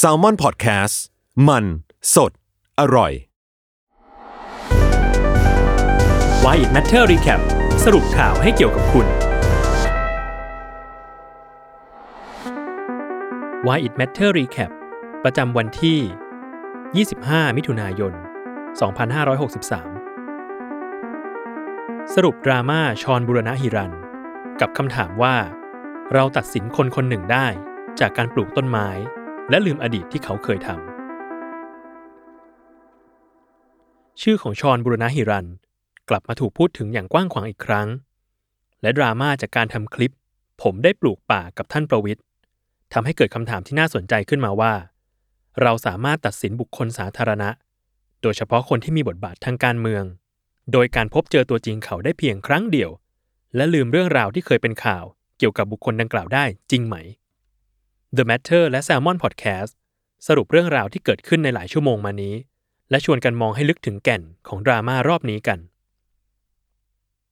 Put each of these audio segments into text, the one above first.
s a l ม o n PODCAST มัน สด อร่อย Why It Matter Recap สรุปข่าวให้เกี่ยวกับคุณ Why It Matter Recap ประจำวันที่ 25 มิถุนายน 2563 สรุปดราม่าชอนบุรณะฮิรัน กับคำถามว่า เราตัดสินคนคนหนึ่งได้ จากการปลูกต้นไม้ และลืมอดีตที่เขาเคยทำ ชื่อของชอนบุรณะฮิรัน กลับมาถูกพูดถึงอย่างกว้างขวางอีกครั้ง และดราม่าจากการทำคลิป ผมได้ปลูกป่ากับท่านประวิทย์ทำให้เกิดคำถามที่น่าสนใจขึ้นมาว่า เราสามารถตัดสินบุคคลสาธารณะ โดยเฉพาะคนที่มีบทบาททางการเมือง โดยการพบเจอตัวจริงเขาได้เพียงครั้งเดียว และลืมเรื่องราวที่เคยเป็นข่าวเกี่ยวกับบุคคลดังกล่าวได้จริงไหม The Matter และ Salmon Podcast สรุปเรื่องราวที่เกิดขึ้นในหลายชั่วโมงมานี้ และชวนกันมองให้ลึกถึงแก่นของดราม่ารอบนี้กัน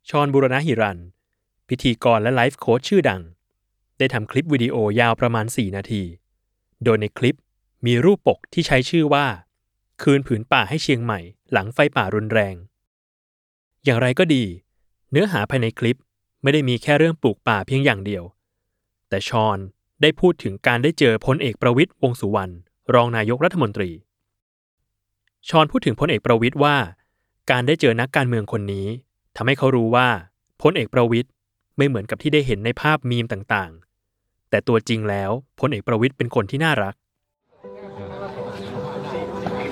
ชอนบุรณหิรัน พิธีกรและไลฟ์โค้ชชื่อดัง ได้ทำคลิปวิดีโอยาวประมาณ 4 นาที โดยในคลิปมีรูปปกที่ใช้ชื่อว่า คืนผืนป่าให้เชียงใหม่ หลังไฟป่ารุนแรง อย่างไรก็ดี เนื้อหาภายในคลิปไม่ได้มีแค่เรื่องปลูกป่าเพียงอย่างเดียว แต่ชอน ได้พูดถึงการได้เจอพลเอกประวิตยวงสุวรรณรองนายกรัฐมนตรี ชอนพูดถึงพลเอกประวิตยว่า การได้เจอนักการเมืองคนนี้ทำให้เขารู้ว่าพลเอกประวิตยไม่เหมือนกับที่ได้เห็นในภาพมีมต่างๆ แต่ตัวจริงแล้วพลเอกประวิตยเป็นคนที่น่ารัก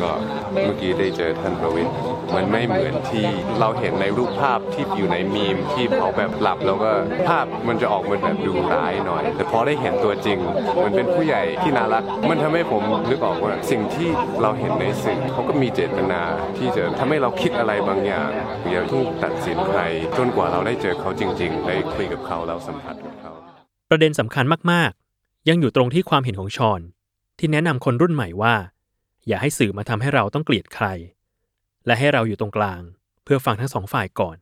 ก็เมื่อกี้ได้เจอท่านประวิทย์ มันไม่เหมือนที่เราเห็นในรูปภาพที่อยู่ในมีมที่เขาแบบหลับ แล้วก็ภาพมันจะออกมาแบบดูร้ายหน่อย แต่พอได้เห็นตัวจริง มันเป็นผู้ใหญ่ที่น่ารัก มันทำให้ผมนึกออกว่าสิ่งที่เราเห็นในสื่อเขาก็มีเจตนาที่จะทำให้เราคิดอะไรบางอย่างอย่าเพิ่งตัดสินใครจนกว่าเราได้เจอเขาจริง ๆ ได้คุยกับเขาแล้วสัมผัสกับเขาประเด็นสำคัญมากๆ ยังอยู่ตรงที่ความเห็นของชอน ที่แนะนำคนรุ่นใหม่ว่า อย่าให้สื่อมาทำให้เราต้องเกลียดใคร และให้เราอยู่ตรงกลาง เพื่อฟังทั้งสองฝ่ายก่อน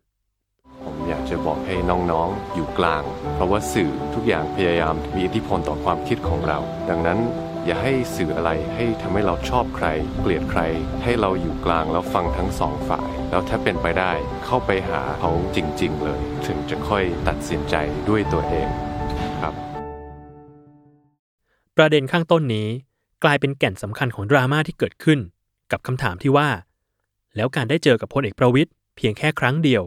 ผมอยากจะบอกให้น้องๆ อยู่กลาง เพราะว่าสื่อทุกอย่างพยายามมีอิทธิพลต่อความคิดของเรา ดังนั้นอย่าให้สื่ออะไรให้ทำให้เราชอบใคร เกลียดใคร ให้เราอยู่กลางแล้วฟังทั้งสองฝ่าย แล้วถ้าเป็นไปได้เข้าไปหาเขาจริง ๆ เลย ถึงจะค่อยตัดสินใจด้วยตัวเองครับ ประเด็นข้างต้นนี้กลายเป็นแก่นสำคัญของดราม่าที่เกิดขึ้น กับคำถามที่ว่า แล้วการได้เจอกับพลเอกประวิตยเพียงแค่ครั้งเดียว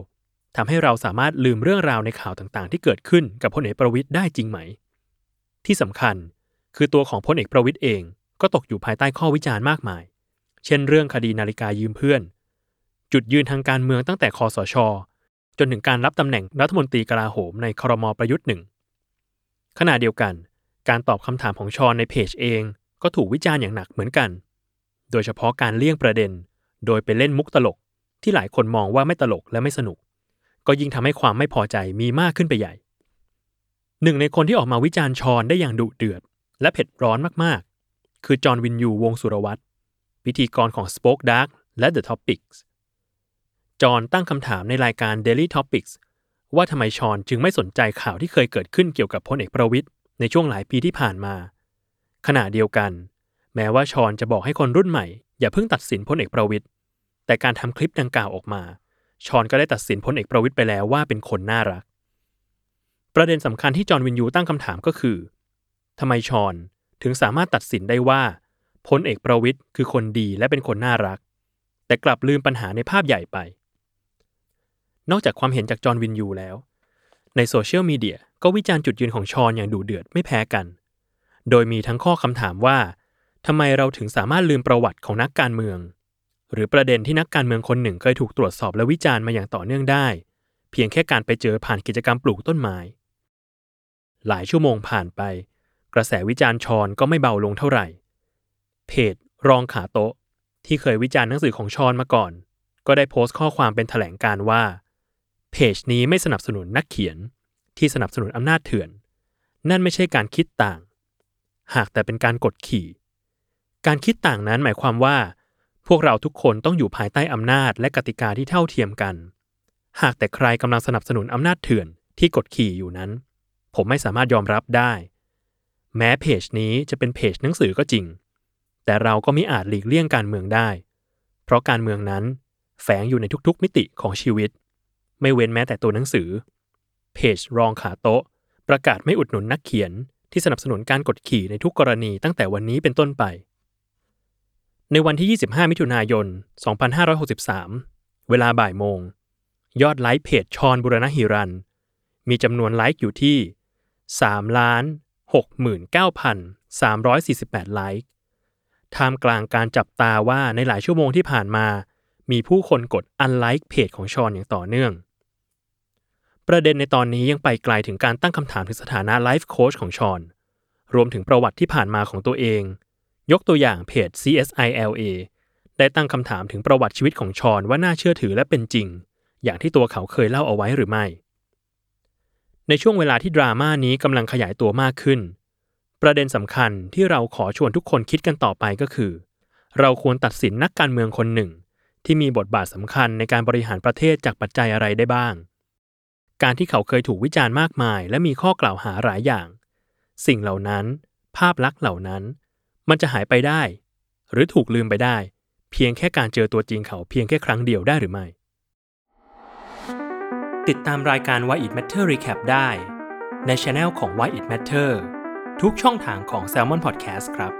ทำให้เราสามารถลืมเรื่องราวในข่าวต่างๆ ที่เกิดขึ้นกับพลเอกประวิตยได้จริงไหม ที่สำคัญคือตัวของพลเอกประวิตยเองก็ตกอยู่ภายใต้ข้อวิจารณ์มากมาย เช่นเรื่องคดีนาฬิกายืมเพื่อน จุดยืนทางการเมืองตั้งแต่คอสช จนถึงการรับตำแหน่งรัฐมนตรีกลาโหมในครมประยุทธ์หนึ่งขณะเดียวกัน การตอบคำถามของชอนในเพจเอง ก็ถูกวิจารณ์อย่างหนักเหมือนกัน โดยเฉพาะการเลี่ยงประเด็น โดยไปเล่นมุกตลกที่หลายคนมองว่าไม่ตลกและไม่สนุก ก็ยิ่งทำให้ความไม่พอใจมีมากขึ้นไปใหญ่ หนึ่งในคนที่ออกมาวิจารณ์ชอนได้อย่างดุเดือด และเผ็ดร้อนมากๆ คือจอห์นวินยูวงสุรวัตรพิธีกรของ Spoke Dark และ The Topics จอห์นตั้งคำถามในรายการ Daily Topics ว่าทำไมชอนจึงไม่สนใจข่าวที่เคยเกิดขึ้นเกี่ยวกับพลเอกประวิตยในช่วงหลายปีที่ผ่านมา ขณะเดียวกัน แม้ว่าชอนจะบอกให้คนรุ่นใหม่ อย่าเพิ่งตัดสินพลเอกประวิตยแต่การทำคลิปดังกล่าวออกมาชอนก็ได้ตัดสินพลเอกประวิตยไปแล้วว่าเป็นคนน่ารัก ประเด็นสำคัญที่จอห์นวินยูตั้งคำถามก็คือทำไมชอนถึงสามารถตัดสินได้ว่าพลเอกประวิตยคือคนดีและเป็นคนน่ารัก แต่กลับลืมปัญหาในภาพใหญ่ไป นอกจากความเห็นจากจอห์นวินยูแล้ว ในโซเชียลมีเดียก็วิจารณ์จุดยืนของชอนอย่างดุเดือดไม่แพ้กัน โดยมีทั้งข้อคำถามว่า ทำไมเราถึงสามารถลืมประวัติของนักการเมือง หรือประเด็นที่นักการเมืองคนหนึ่งเคยถูกตรวจสอบและวิจารณ์มาอย่างต่อเนื่องได้ เพียงแค่การไปเจอผ่านกิจกรรมปลูกต้นไม้ หลายชั่วโมงผ่านไป กระแสวิจารณ์ชอนก็ไม่เบาลงเท่าไหร่ เพจ รองขาโต๊ะ ที่เคยวิจารณ์หนังสือของชอนมาก่อน ก็ได้โพสต์ข้อความเป็นแถลงการว่า เพจนี้ไม่สนับสนุนนักเขียน ที่สนับสนุนอำนาจเถื่อน นั่นไม่ใช่การคิดต่าง หากแต่เป็นการกดขี่ การคิดต่างนั้นหมายความว่า พวกเราทุกคนต้องอยู่ภายใต้อำนาจและกติกาที่เท่าเทียมกัน หากแต่ใครกำลังสนับสนุนอำนาจเถื่อนที่กดขี่อยู่นั้น ผมไม่สามารถยอมรับได้ แม้เพจนี้จะเป็นเพจหนังสือก็จริง แต่เราก็ไม่อาจหลีกเลี่ยงการเมืองได้ เพราะการเมืองนั้นแฝงอยู่ในทุกๆ มิติของชีวิต ไม่เว้นแม้แต่ตัวหนังสือ เพจรองขาโต๊ะ ประกาศไม่อุดหนุนนักเขียนที่สนับสนุนการกดขี่ในทุกกรณีตั้งแต่วันนี้เป็นต้นไป ในวันที่ 25 มิถุนายน 2563 เวลาบ่ายโมง ยอดไลค์เพจชอนบุรณหิรัน มีจำนวนไลค์อยู่ที่ 3 ล้าน 69,348 ไลค์ท่ามกลางการจับตาว่าในหลายชั่วโมงที่ผ่านมา มีผู้คนกดอันไลค์เพจของชอนอย่างต่อเนื่อง ประเด็นในตอนนี้ยังไปไกลถึงการตั้งคำถามถึงสถานะไลฟ์โค้ชของชอน รวมถึงประวัติที่ผ่านมาของตัวเอง ยกตัวอย่างเพจ CSILA ได้ตั้งคำถามถึงประวัติชีวิตของชอนว่าน่าเชื่อถือและเป็นจริง อย่างที่ตัวเขาเคยเล่าเอาไว้หรือไม่ ในช่วงเวลาที่ดราม่านี้กำลังขยายตัวมากขึ้น ประเด็นสำคัญที่เราขอชวนทุกคนคิดกันต่อไปก็คือ เราควรตัดสินนักการเมืองคนหนึ่ง ที่มีบทบาทสำคัญในการบริหารประเทศจากปัจจัยอะไรได้บ้าง การที่เขาเคยถูกวิจารณ์มากมาย และมีข้อกล่าวหาหลายอย่าง สิ่งเหล่านั้น ภาพลักษณ์เหล่านั้น มันจะหายไปได้ หรือถูกลืมไปได้ เพียงแค่การเจอตัวจริงเขาเพียงแค่ครั้งเดียวได้หรือไม่ ติดตามรายการ Why It Matter Recap ได้ ในช anel ของ Why It Matter ทุกช่องทางของ Salmon Podcast ครับ